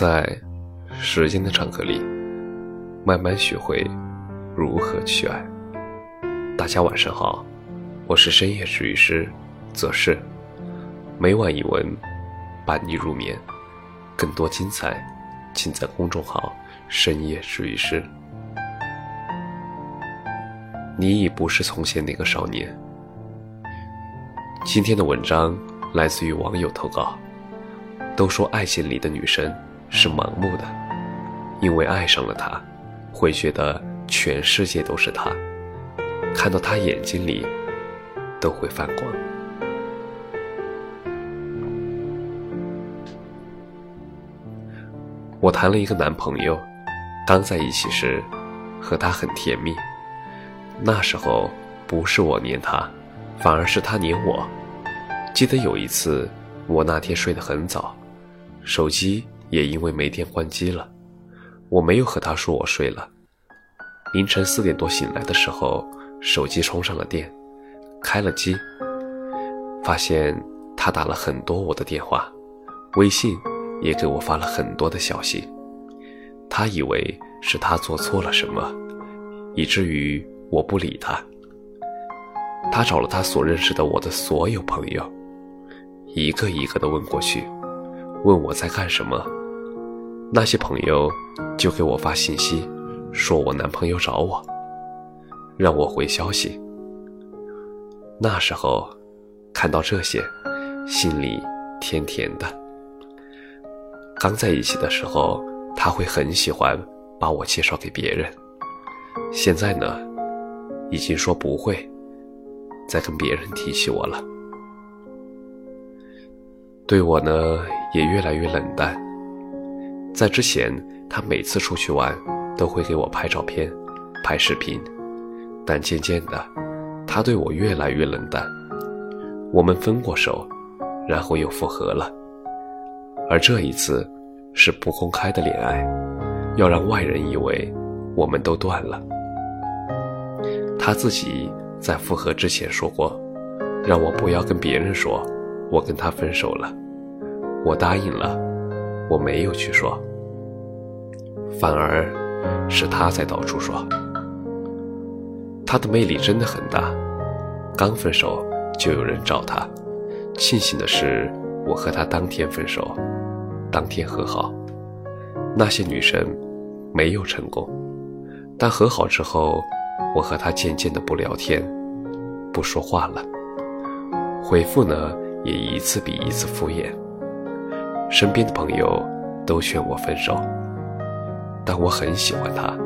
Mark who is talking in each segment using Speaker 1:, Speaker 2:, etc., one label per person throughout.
Speaker 1: 在时间的长河里，慢慢学会如何去爱。大家晚上好，我是深夜治愈师则是，每晚一文伴你入眠，更多精彩尽在公众号“深夜治愈师”。你已不是从前那个少年。今天的文章来自于网友投稿。都说爱情里的女生是盲目的，因为爱上了他，会觉得全世界都是他，看到他眼睛里都会泛光。我谈了一个男朋友，刚在一起时和他很甜蜜，那时候不是我黏他，反而是他黏我。记得有一次，我那天睡得很早。手机也因为没电关机了，我没有和他说我睡了。凌晨四点多醒来的时候，手机充上了电，开了机，发现他打了很多我的电话，微信也给我发了很多的消息。他以为是他做错了什么，以至于我不理他。他找了他所认识的我的所有朋友，一个一个的问过去。问我在干什么，那些朋友就给我发信息，说我男朋友找我，让我回消息。那时候看到这些，心里甜甜的。刚在一起的时候，他会很喜欢把我介绍给别人，现在呢，已经说不会再跟别人提起我了。对我呢也越来越冷淡。在之前，他每次出去玩都会给我拍照片、拍视频，但渐渐的，他对我越来越冷淡。我们分过手，然后又复合了。而这一次是不公开的恋爱，要让外人以为我们都断了。他自己在复合之前说过，让我不要跟别人说。我跟他分手了，我答应了，我没有去说，反而是他在到处说。他的魅力真的很大，刚分手就有人找他。庆幸的是，我和他当天分手，当天和好。那些女生没有成功，但和好之后，我和他渐渐的不聊天，不说话了，回复呢？也一次比一次敷衍，身边的朋友都劝我分手，但我很喜欢他，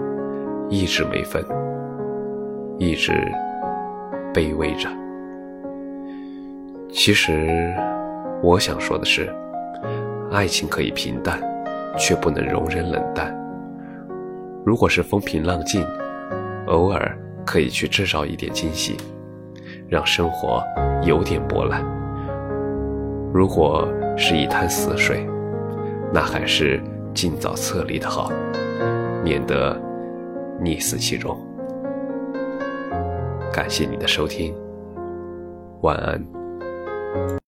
Speaker 1: 一直没分，一直卑微着。其实我想说的是，爱情可以平淡，却不能容忍冷淡。如果是风平浪静，偶尔可以去制造一点惊喜，让生活有点波澜。如果是一滩死水，那还是尽早撤离的好，免得溺死其中。感谢你的收听，晚安。